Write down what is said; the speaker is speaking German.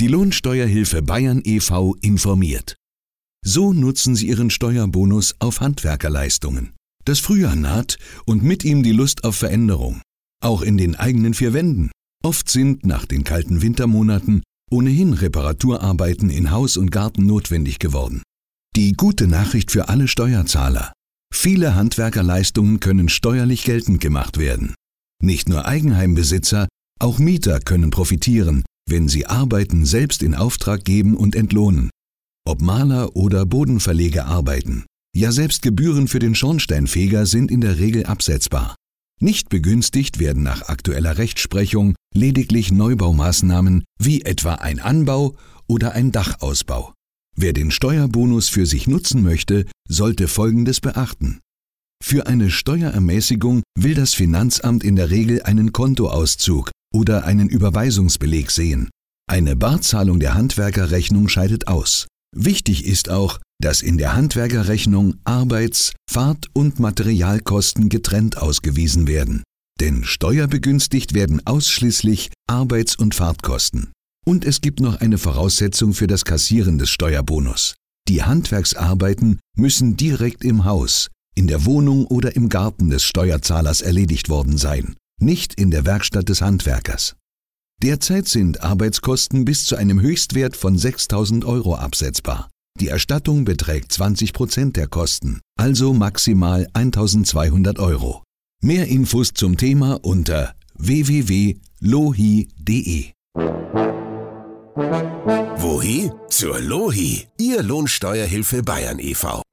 Die Lohnsteuerhilfe Bayern e.V. informiert. So nutzen Sie Ihren Steuerbonus auf Handwerkerleistungen. Das Frühjahr naht und mit ihm die Lust auf Veränderung. Auch in den eigenen vier Wänden. Oft sind nach den kalten Wintermonaten ohnehin Reparaturarbeiten in Haus und Garten notwendig geworden. Die gute Nachricht für alle Steuerzahler. Viele Handwerkerleistungen können steuerlich geltend gemacht werden. Nicht nur Eigenheimbesitzer, auch Mieter können profitieren, wenn sie Arbeiten selbst in Auftrag geben und entlohnen. Ob Maler oder Bodenverleger arbeiten, ja selbst Gebühren für den Schornsteinfeger sind in der Regel absetzbar. Nicht begünstigt werden nach aktueller Rechtsprechung lediglich Neubaumaßnahmen wie etwa ein Anbau oder ein Dachausbau. Wer den Steuerbonus für sich nutzen möchte, sollte Folgendes beachten. Für eine Steuerermäßigung will das Finanzamt in der Regel einen Kontoauszug oder einen Überweisungsbeleg sehen. Eine Barzahlung der Handwerkerrechnung scheidet aus. Wichtig ist auch, dass in der Handwerkerrechnung Arbeits-, Fahrt- und Materialkosten getrennt ausgewiesen werden. Denn steuerbegünstigt werden ausschließlich Arbeits- und Fahrtkosten. Und es gibt noch eine Voraussetzung für das Kassieren des Steuerbonus. Die Handwerksarbeiten müssen direkt im Haus, in der Wohnung oder im Garten des Steuerzahlers erledigt worden sein nicht in der Werkstatt des Handwerkers. Derzeit sind Arbeitskosten bis zu einem Höchstwert von 6000 Euro absetzbar. Die Erstattung beträgt 20 Prozent der Kosten, also maximal 1200 Euro. Mehr Infos zum Thema unter www.lohi.de. Wohi? Zur Lohi, Ihr Lohnsteuerhilfe Bayern e.V.